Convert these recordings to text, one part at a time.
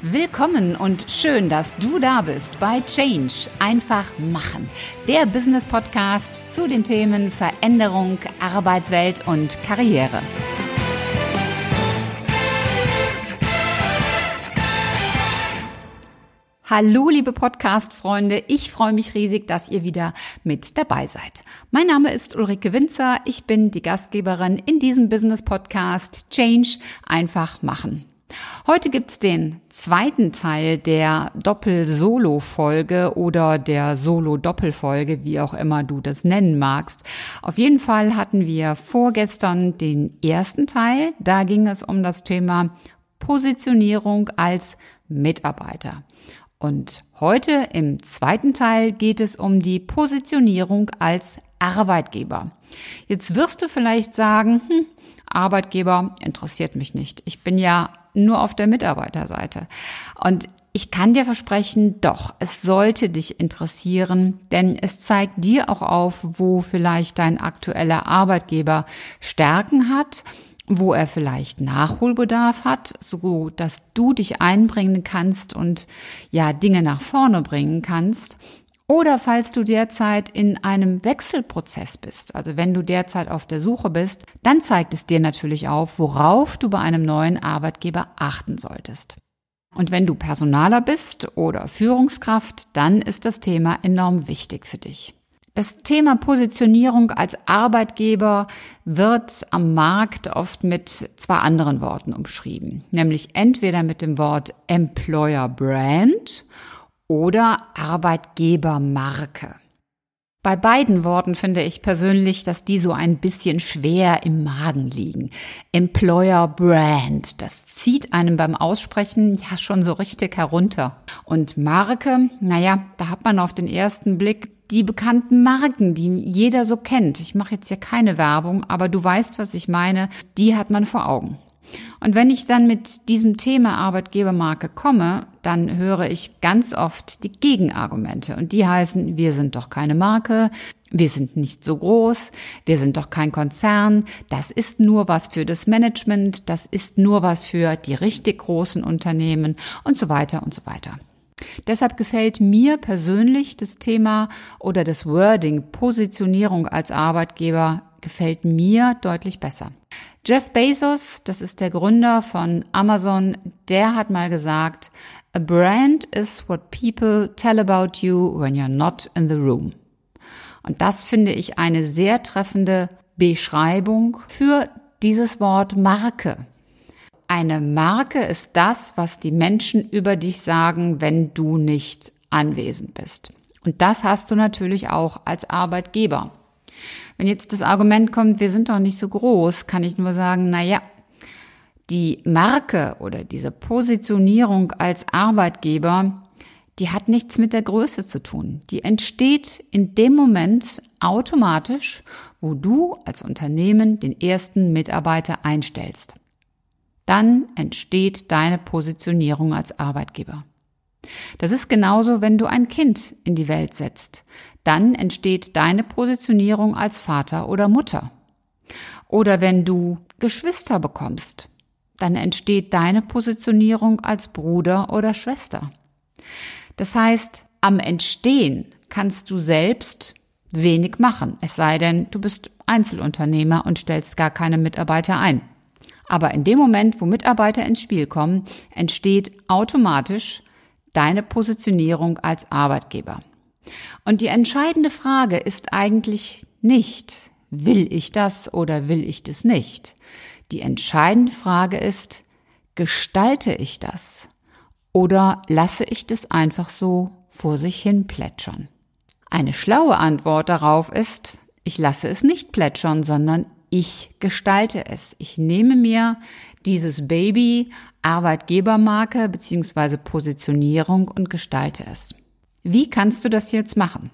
Willkommen und schön, dass du da bist bei Change. Einfach machen. Der Business Podcast zu den Themen Veränderung, Arbeitswelt und Karriere. Hallo, liebe Podcast-Freunde. Ich freue mich riesig, dass ihr wieder mit dabei seid. Mein Name ist Ulrike Winzer. Ich bin die Gastgeberin in diesem Business Podcast Change einfach machen. Heute gibt's den zweiten Teil der Doppel-Solo-Folge oder der Solo-Doppel-Folge, wie auch immer du das nennen magst. Auf jeden Fall hatten wir vorgestern den ersten Teil. Da ging es um das Thema Positionierung als Mitarbeiter. Und heute im zweiten Teil geht es um die Positionierung als Arbeitgeber. Jetzt wirst du vielleicht sagen, hm, Arbeitgeber interessiert mich nicht. Ich bin ja nur auf der Mitarbeiterseite. Und ich kann dir versprechen, doch, es sollte dich interessieren, denn es zeigt dir auch auf, wo vielleicht dein aktueller Arbeitgeber Stärken hat, wo er vielleicht Nachholbedarf hat, so dass du dich einbringen kannst und ja, Dinge nach vorne bringen kannst. Oder falls du derzeit in einem Wechselprozess bist, also wenn du derzeit auf der Suche bist, dann zeigt es dir natürlich auf, worauf du bei einem neuen Arbeitgeber achten solltest. Und wenn du Personaler bist oder Führungskraft, dann ist das Thema enorm wichtig für dich. Das Thema Positionierung als Arbeitgeber wird am Markt oft mit zwei anderen Worten umschrieben, nämlich entweder mit dem Wort Employer Brand oder Arbeitgebermarke. Bei beiden Worten finde ich persönlich, dass die so ein bisschen schwer im Magen liegen. Employer Brand, das zieht einem beim Aussprechen ja schon so richtig herunter. Und Marke, naja, da hat man auf den ersten Blick die bekannten Marken, die jeder so kennt. Ich mache jetzt hier keine Werbung, aber du weißt, was ich meine. Die hat man vor Augen. Und wenn ich dann mit diesem Thema Arbeitgebermarke komme, dann höre ich ganz oft die Gegenargumente. Und die heißen, wir sind doch keine Marke, wir sind nicht so groß, wir sind doch kein Konzern, das ist nur was für das Management, das ist nur was für die richtig großen Unternehmen und so weiter und so weiter. Deshalb gefällt mir persönlich das Thema oder das Wording Positionierung als Arbeitgeber gefällt mir deutlich besser. Jeff Bezos, das ist der Gründer von Amazon, der hat mal gesagt, A brand is what people tell about you when you're not in the room. Und das finde ich eine sehr treffende Beschreibung für dieses Wort Marke. Eine Marke ist das, was die Menschen über dich sagen, wenn du nicht anwesend bist. Und das hast du natürlich auch als Arbeitgeber. Wenn jetzt das Argument kommt, wir sind doch nicht so groß, kann ich nur sagen, na ja, die Marke oder diese Positionierung als Arbeitgeber, die hat nichts mit der Größe zu tun. Die entsteht in dem Moment automatisch, wo du als Unternehmen den ersten Mitarbeiter einstellst. Dann entsteht deine Positionierung als Arbeitgeber. Das ist genauso, wenn du ein Kind in die Welt setzt. Dann entsteht deine Positionierung als Vater oder Mutter. Oder wenn du Geschwister bekommst, dann entsteht deine Positionierung als Bruder oder Schwester. Das heißt, am Entstehen kannst du selbst wenig machen, es sei denn, du bist Einzelunternehmer und stellst gar keine Mitarbeiter ein. Aber in dem Moment, wo Mitarbeiter ins Spiel kommen, entsteht automatisch deine Positionierung als Arbeitgeber. Und die entscheidende Frage ist eigentlich nicht, will ich das oder will ich das nicht? Die entscheidende Frage ist, gestalte ich das oder lasse ich das einfach so vor sich hin plätschern? Eine schlaue Antwort darauf ist, ich lasse es nicht plätschern, sondern ich gestalte es. Ich nehme mir dieses Baby Arbeitgebermarke beziehungsweise Positionierung und gestalte es. Wie kannst du das jetzt machen?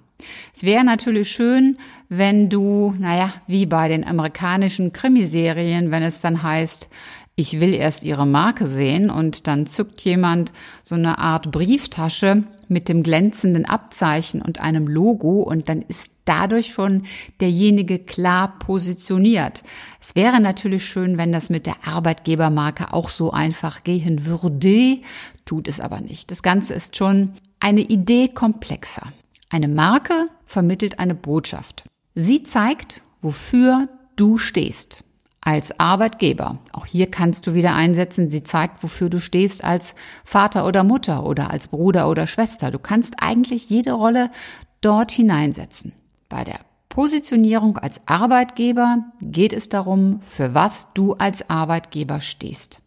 Es wäre natürlich schön, wenn du, naja, wie bei den amerikanischen Krimiserien, wenn es dann heißt, ich will erst ihre Marke sehen und dann zückt jemand so eine Art Brieftasche mit dem glänzenden Abzeichen und einem Logo und dann ist dadurch schon derjenige klar positioniert. Es wäre natürlich schön, wenn das mit der Arbeitgebermarke auch so einfach gehen würde, tut es aber nicht. Das Ganze ist schon eine Idee komplexer. Eine Marke vermittelt eine Botschaft. Sie zeigt, wofür du stehst als Arbeitgeber. Auch hier kannst du wieder einsetzen. Sie zeigt, wofür du stehst als Vater oder Mutter oder als Bruder oder Schwester. Du kannst eigentlich jede Rolle dort hineinsetzen. Bei der Positionierung als Arbeitgeber geht es darum, für was du als Arbeitgeber stehst.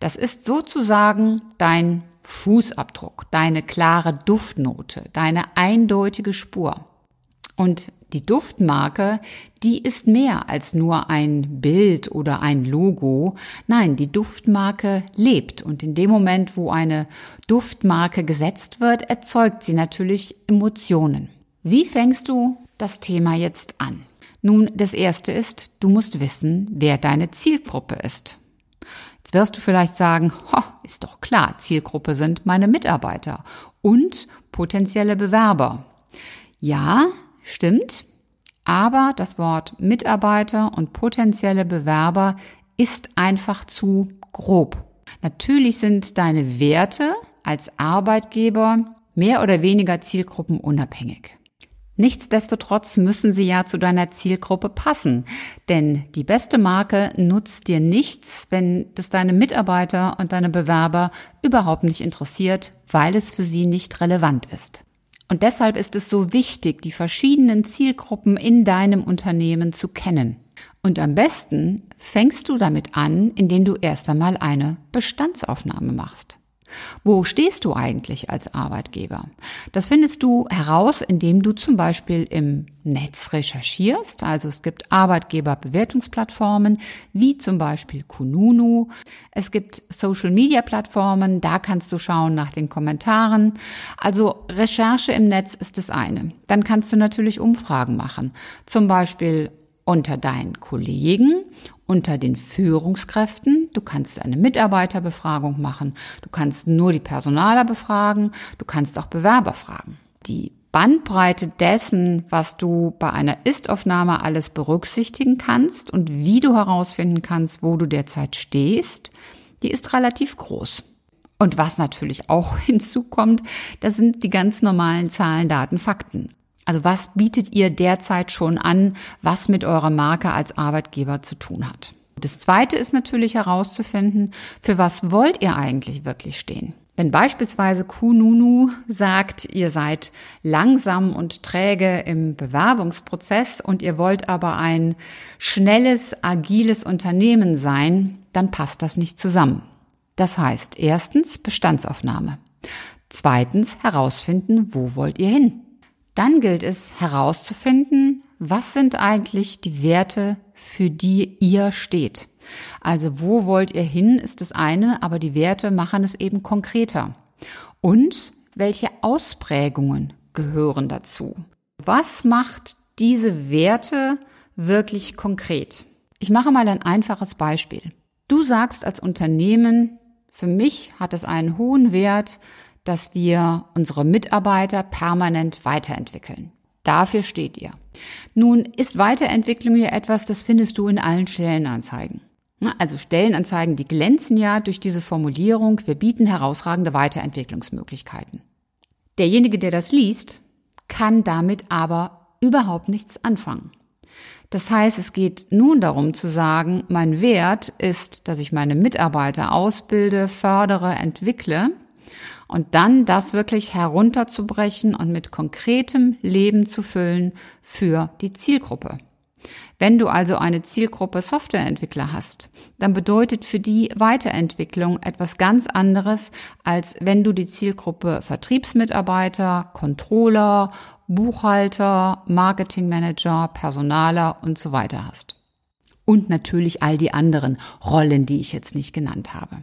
Das ist sozusagen dein Fußabdruck, deine klare Duftnote, deine eindeutige Spur. Und die Duftmarke, die ist mehr als nur ein Bild oder ein Logo. Nein, die Duftmarke lebt und in dem Moment, wo eine Duftmarke gesetzt wird, erzeugt sie natürlich Emotionen. Wie fängst du das Thema jetzt an? Nun, das erste ist, du musst wissen, wer deine Zielgruppe ist. Jetzt wirst du vielleicht sagen, ho, ist doch klar, Zielgruppe sind meine Mitarbeiter und potenzielle Bewerber. Ja, Stimmt. Aber das Wort Mitarbeiter und potenzielle Bewerber ist einfach zu grob. Natürlich sind deine Werte als Arbeitgeber mehr oder weniger zielgruppenunabhängig. Nichtsdestotrotz müssen sie ja zu deiner Zielgruppe passen, denn die beste Marke nutzt dir nichts, wenn das deine Mitarbeiter und deine Bewerber überhaupt nicht interessiert, weil es für sie nicht relevant ist. Und deshalb ist es so wichtig, die verschiedenen Zielgruppen in deinem Unternehmen zu kennen. Und am besten fängst du damit an, indem du erst einmal eine Bestandsaufnahme machst. Wo stehst du eigentlich als Arbeitgeber? Das findest du heraus, indem du zum Beispiel im Netz recherchierst. Also es gibt Arbeitgeberbewertungsplattformen wie zum Beispiel Kununu. Es gibt Social-Media-Plattformen, da kannst du schauen nach den Kommentaren. Also Recherche im Netz ist das eine. Dann kannst du natürlich Umfragen machen. Zum Beispiel unter deinen Kollegen, unter den Führungskräften. Du kannst eine Mitarbeiterbefragung machen. Du kannst nur die Personaler befragen. Du kannst auch Bewerber fragen. Die Bandbreite dessen, was du bei einer Ist-Aufnahme alles berücksichtigen kannst und wie du herausfinden kannst, wo du derzeit stehst, die ist relativ groß. Und was natürlich auch hinzukommt, das sind die ganz normalen Zahlen, Daten, Fakten. Also was bietet ihr derzeit schon an, was mit eurer Marke als Arbeitgeber zu tun hat? Das zweite ist natürlich herauszufinden, für was wollt ihr eigentlich wirklich stehen? Wenn beispielsweise Kununu sagt, ihr seid langsam und träge im Bewerbungsprozess und ihr wollt aber ein schnelles, agiles Unternehmen sein, dann passt das nicht zusammen. Das heißt, erstens Bestandsaufnahme. Zweitens herausfinden, wo wollt ihr hin? Dann gilt es herauszufinden, was sind eigentlich die Werte, für die ihr steht. Also wo wollt ihr hin, ist das eine, aber die Werte machen es eben konkreter. Und welche Ausprägungen gehören dazu? Was macht diese Werte wirklich konkret? Ich mache mal ein einfaches Beispiel. Du sagst als Unternehmen, für mich hat es einen hohen Wert, dass wir unsere Mitarbeiter permanent weiterentwickeln. Dafür steht ihr. Nun ist Weiterentwicklung ja etwas, das findest du in allen Stellenanzeigen. Also Stellenanzeigen, die glänzen ja durch diese Formulierung, wir bieten herausragende Weiterentwicklungsmöglichkeiten. Derjenige, der das liest, kann damit aber überhaupt nichts anfangen. Das heißt, es geht nun darum zu sagen, mein Wert ist, dass ich meine Mitarbeiter ausbilde, fördere, entwickle und dann das wirklich herunterzubrechen und mit konkretem Leben zu füllen für die Zielgruppe. Wenn du also eine Zielgruppe Softwareentwickler hast, dann bedeutet für die Weiterentwicklung etwas ganz anderes, als wenn du die Zielgruppe Vertriebsmitarbeiter, Controller, Buchhalter, Marketingmanager, Personaler und so weiter hast. Und natürlich all die anderen Rollen, die ich jetzt nicht genannt habe.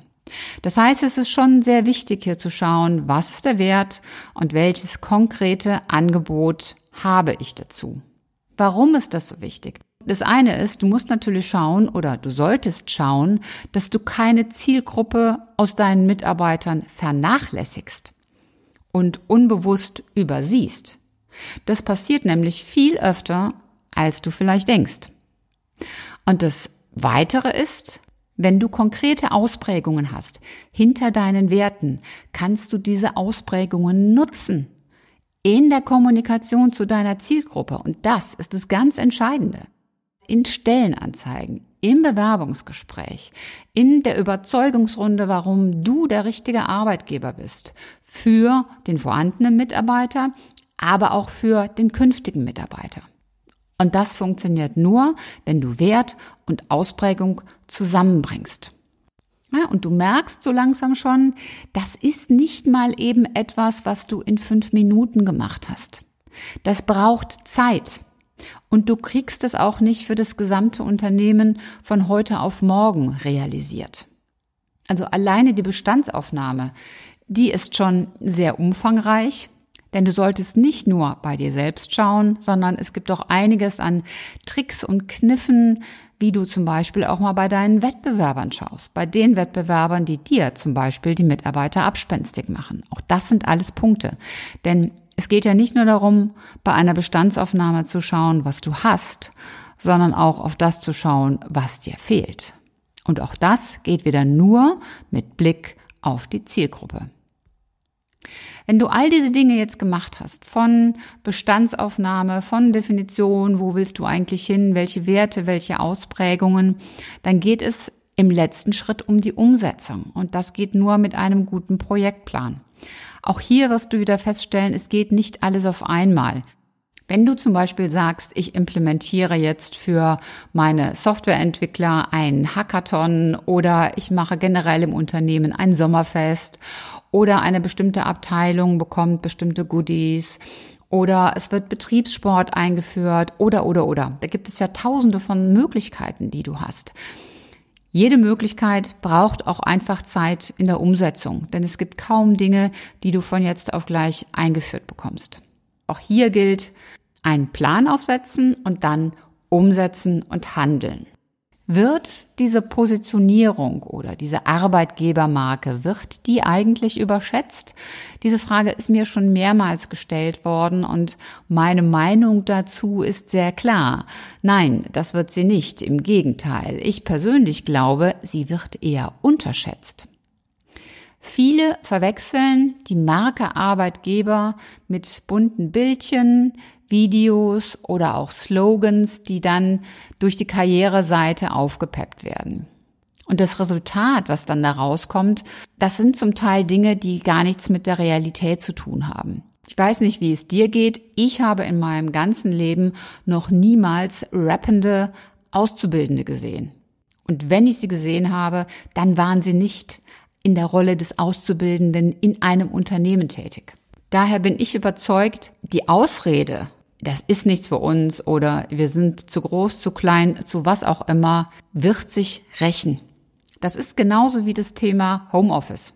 Das heißt, es ist schon sehr wichtig hier zu schauen, was ist der Wert und welches konkrete Angebot habe ich dazu. Warum ist das so wichtig? Das eine ist, du musst natürlich schauen oder du solltest schauen, dass du keine Zielgruppe aus deinen Mitarbeitern vernachlässigst und unbewusst übersiehst. Das passiert nämlich viel öfter, als du vielleicht denkst. Und das Weitere ist, wenn du konkrete Ausprägungen hast hinter deinen Werten, kannst du diese Ausprägungen nutzen in der Kommunikation zu deiner Zielgruppe. Und das ist das ganz Entscheidende. In Stellenanzeigen, im Bewerbungsgespräch, in der Überzeugungsrunde, warum du der richtige Arbeitgeber bist für den vorhandenen Mitarbeiter, aber auch für den künftigen Mitarbeiter. Und das funktioniert nur, wenn du Wert und Ausprägung zusammenbringst. Ja, und du merkst so langsam schon, das ist nicht mal eben etwas, was du in fünf Minuten gemacht hast. Das braucht Zeit. Und du kriegst es auch nicht für das gesamte Unternehmen von heute auf morgen realisiert. Also alleine die Bestandsaufnahme, die ist schon sehr umfangreich, denn du solltest nicht nur bei dir selbst schauen, sondern es gibt auch einiges an Tricks und Kniffen, wie du zum Beispiel auch mal bei deinen Wettbewerbern schaust, bei den Wettbewerbern, die dir zum Beispiel die Mitarbeiter abspenstig machen. Auch das sind alles Punkte. Denn es geht ja nicht nur darum, bei einer Bestandsaufnahme zu schauen, was du hast, sondern auch auf das zu schauen, was dir fehlt. Und auch das geht wieder nur mit Blick auf die Zielgruppe. Wenn du all diese Dinge jetzt gemacht hast, von Bestandsaufnahme, von Definition, wo willst du eigentlich hin, welche Werte, welche Ausprägungen, dann geht es im letzten Schritt um die Umsetzung. Und das geht nur mit einem guten Projektplan. Auch hier wirst du wieder feststellen, es geht nicht alles auf einmal. Wenn du zum Beispiel sagst, ich implementiere jetzt für meine Softwareentwickler einen Hackathon oder ich mache generell im Unternehmen ein Sommerfest oder eine bestimmte Abteilung bekommt bestimmte Goodies oder es wird Betriebssport eingeführt oder oder oder. Da gibt es ja tausende von Möglichkeiten, die du hast. Jede Möglichkeit braucht auch einfach Zeit in der Umsetzung, denn es gibt kaum Dinge, die du von jetzt auf gleich eingeführt bekommst. Auch hier gilt, einen Plan aufsetzen und dann umsetzen und handeln. Wird diese Positionierung oder diese Arbeitgebermarke, wird die eigentlich überschätzt? Diese Frage ist mir schon mehrmals gestellt worden und meine Meinung dazu ist sehr klar. Nein, das wird sie nicht. Im Gegenteil. Ich persönlich glaube, sie wird eher unterschätzt. Viele verwechseln die Marke Arbeitgeber mit bunten Bildchen, Videos oder auch Slogans, die dann durch die Karriereseite aufgepeppt werden. Und das Resultat, was dann da rauskommt, das sind zum Teil Dinge, die gar nichts mit der Realität zu tun haben. Ich weiß nicht, wie es dir geht. Ich habe in meinem ganzen Leben noch niemals rappende Auszubildende gesehen. Und wenn ich sie gesehen habe, dann waren sie nicht in der Rolle des Auszubildenden in einem Unternehmen tätig. Daher bin ich überzeugt, die Ausrede, das ist nichts für uns oder wir sind zu groß, zu klein, zu was auch immer, wird sich rächen. Das ist genauso wie das Thema Homeoffice.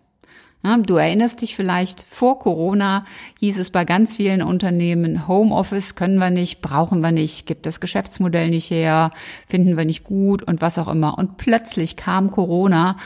Du erinnerst dich vielleicht, vor Corona hieß es bei ganz vielen Unternehmen, Homeoffice können wir nicht, brauchen wir nicht, gibt das Geschäftsmodell nicht her, finden wir nicht gut und was auch immer. Und plötzlich kam Corona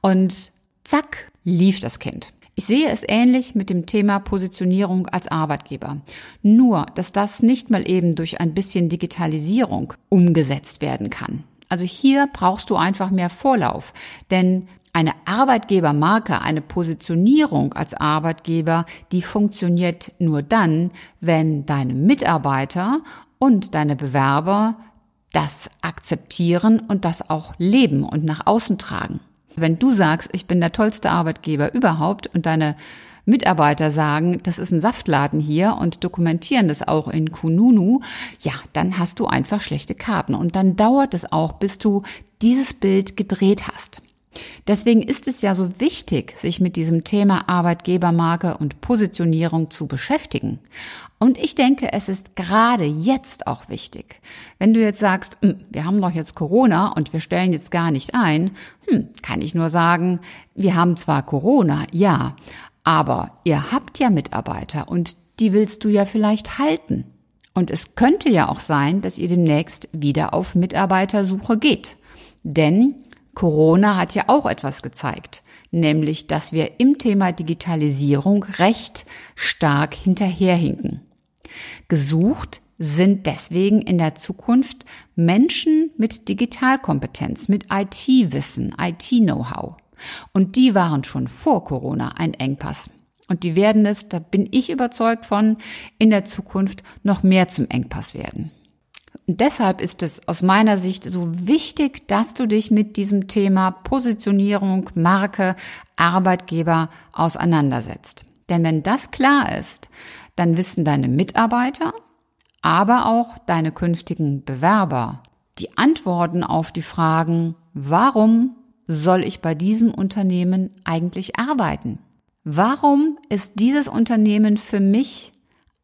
und zack, lief das Kind. Ich sehe es ähnlich mit dem Thema Positionierung als Arbeitgeber. Nur, dass das nicht mal eben durch ein bisschen Digitalisierung umgesetzt werden kann. Also hier brauchst du einfach mehr Vorlauf, denn eine Arbeitgebermarke, eine Positionierung als Arbeitgeber, die funktioniert nur dann, wenn deine Mitarbeiter und deine Bewerber das akzeptieren und das auch leben und nach außen tragen. Wenn du sagst, ich bin der tollste Arbeitgeber überhaupt und deine Mitarbeiter sagen, das ist ein Saftladen hier und dokumentieren das auch in Kununu, ja, dann hast du einfach schlechte Karten und dann dauert es auch, bis du dieses Bild gedreht hast. Deswegen ist es ja so wichtig, sich mit diesem Thema Arbeitgebermarke und Positionierung zu beschäftigen. Und ich denke, es ist gerade jetzt auch wichtig. Wenn du jetzt sagst, hm, wir haben doch jetzt Corona und wir stellen jetzt gar nicht ein, hm, kann ich nur sagen, wir haben zwar Corona, ja, aber ihr habt ja Mitarbeiter und die willst du ja vielleicht halten. Und es könnte ja auch sein, dass ihr demnächst wieder auf Mitarbeitersuche geht. Denn Corona hat ja auch etwas gezeigt, nämlich dass wir im Thema Digitalisierung recht stark hinterherhinken. Gesucht sind deswegen in der Zukunft Menschen mit Digitalkompetenz, mit IT-Wissen, IT-Know-how. Und die waren schon vor Corona ein Engpass. Und die werden es, da bin ich überzeugt von, in der Zukunft noch mehr zum Engpass werden. Deshalb ist es aus meiner Sicht so wichtig, dass du dich mit diesem Thema Positionierung, Marke, Arbeitgeber auseinandersetzt. Denn wenn das klar ist, dann wissen deine Mitarbeiter, aber auch deine künftigen Bewerber die Antworten auf die Fragen, warum soll ich bei diesem Unternehmen eigentlich arbeiten? Warum ist dieses Unternehmen für mich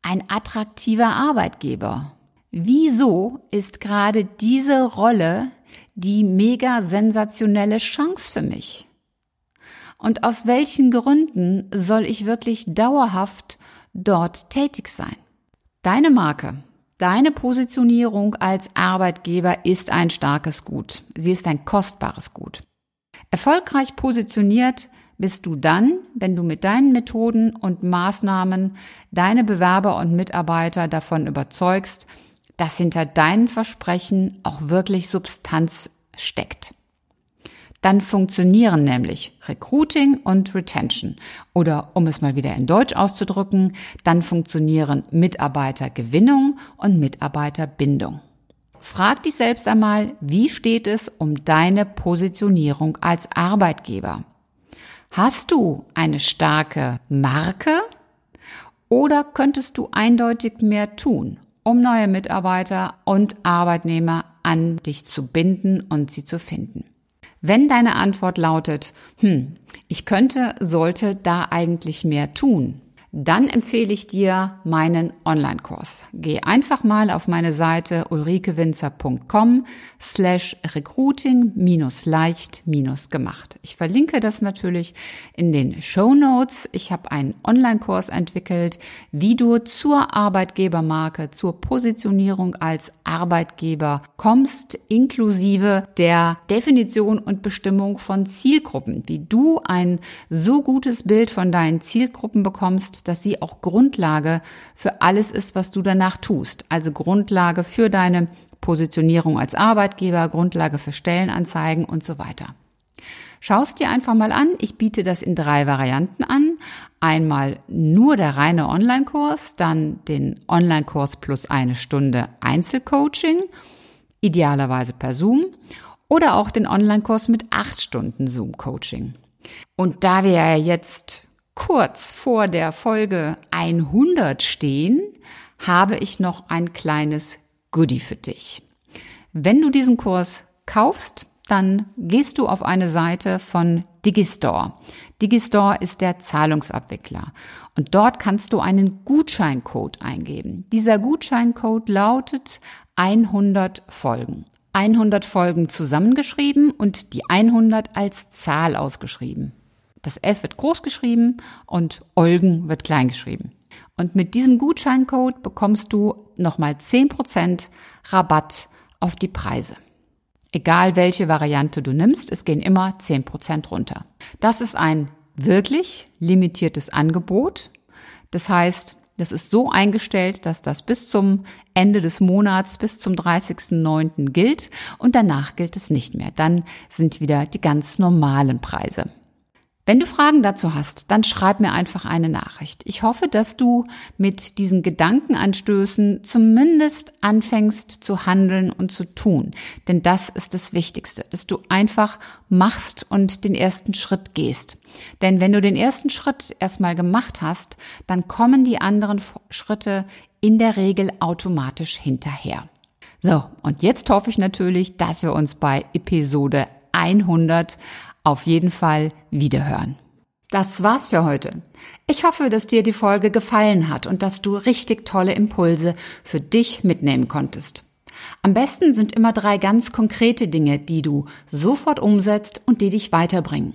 ein attraktiver Arbeitgeber? Wieso ist gerade diese Rolle die mega sensationelle Chance für mich? Und aus welchen Gründen soll ich wirklich dauerhaft dort tätig sein? Deine Marke, deine Positionierung als Arbeitgeber ist ein starkes Gut. Sie ist ein kostbares Gut. Erfolgreich positioniert bist du dann, wenn du mit deinen Methoden und Maßnahmen deine Bewerber und Mitarbeiter davon überzeugst, dass hinter deinen Versprechen auch wirklich Substanz steckt. Dann funktionieren nämlich Recruiting und Retention. Oder um es mal wieder in Deutsch auszudrücken, dann funktionieren Mitarbeitergewinnung und Mitarbeiterbindung. Frag dich selbst einmal, wie steht es um deine Positionierung als Arbeitgeber? Hast du eine starke Marke oder könntest du eindeutig mehr tun, um neue Mitarbeiter und Arbeitnehmer an dich zu binden und sie zu finden. Wenn deine Antwort lautet, hm, ich könnte, sollte da eigentlich mehr tun, dann empfehle ich dir meinen Online-Kurs. Geh einfach mal auf meine Seite ulrikewinzer.com slash recruiting minus leicht minus gemacht. Ich verlinke das natürlich in den Show Notes. Ich habe einen Online-Kurs entwickelt, wie du zur Arbeitgebermarke, zur Positionierung als Arbeitgeber kommst, inklusive der Definition und Bestimmung von Zielgruppen, wie du ein so gutes Bild von deinen Zielgruppen bekommst, dass sie auch Grundlage für alles ist, was du danach tust. Also Grundlage für deine Positionierung als Arbeitgeber, Grundlage für Stellenanzeigen und so weiter. Schaust dir einfach mal an. Ich biete das in drei Varianten an. Einmal nur der reine Online-Kurs, dann den Online-Kurs plus eine Stunde Einzelcoaching, idealerweise per Zoom, oder auch den Online-Kurs mit acht Stunden Zoom-Coaching. Und da wir ja jetzt kurz vor der Folge 100 stehen, habe ich noch ein kleines Goodie für dich. Wenn du diesen Kurs kaufst, dann gehst du auf eine Seite von Digistore. Digistore ist der Zahlungsabwickler und dort kannst du einen Gutscheincode eingeben. Dieser Gutscheincode lautet 100 Folgen. 100 Folgen zusammengeschrieben und die 100 als Zahl ausgeschrieben. Das F wird groß geschrieben und Eugen wird klein geschrieben. Und mit diesem Gutscheincode bekommst du nochmal 10% Rabatt auf die Preise. Egal welche Variante du nimmst, es gehen immer 10% runter. Das ist ein wirklich limitiertes Angebot. Das heißt, das ist so eingestellt, dass das bis zum Ende des Monats, bis zum 30.09. gilt und danach gilt es nicht mehr. Dann sind wieder die ganz normalen Preise. Wenn du Fragen dazu hast, dann schreib mir einfach eine Nachricht. Ich hoffe, dass du mit diesen Gedankenanstößen zumindest anfängst zu handeln und zu tun. Denn das ist das Wichtigste, dass du einfach machst und den ersten Schritt gehst. Denn wenn du den ersten Schritt erstmal gemacht hast, dann kommen die anderen Schritte in der Regel automatisch hinterher. So, und jetzt hoffe ich natürlich, dass wir uns bei Episode 100 auf jeden Fall wiederhören. Das war's für heute. Ich hoffe, dass dir die Folge gefallen hat und dass du richtig tolle Impulse für dich mitnehmen konntest. Am besten sind immer drei ganz konkrete Dinge, die du sofort umsetzt und die dich weiterbringen.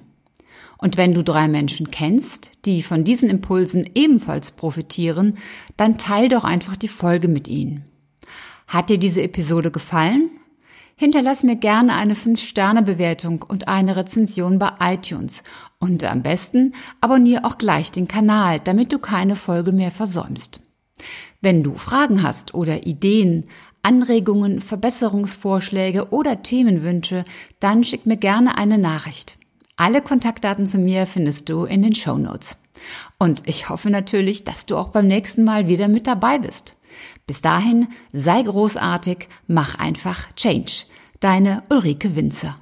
Und wenn du drei Menschen kennst, die von diesen Impulsen ebenfalls profitieren, dann teil doch einfach die Folge mit ihnen. Hat dir diese Episode gefallen? Hinterlass mir gerne eine 5-Sterne-Bewertung und eine Rezension bei iTunes. Und am besten abonniere auch gleich den Kanal, damit du keine Folge mehr versäumst. Wenn du Fragen hast oder Ideen, Anregungen, Verbesserungsvorschläge oder Themenwünsche, dann schick mir gerne eine Nachricht. Alle Kontaktdaten zu mir findest du in den Show Notes. Und ich hoffe natürlich, dass du auch beim nächsten Mal wieder mit dabei bist. Bis dahin, sei großartig, mach einfach Change. Deine Ulrike Winzer.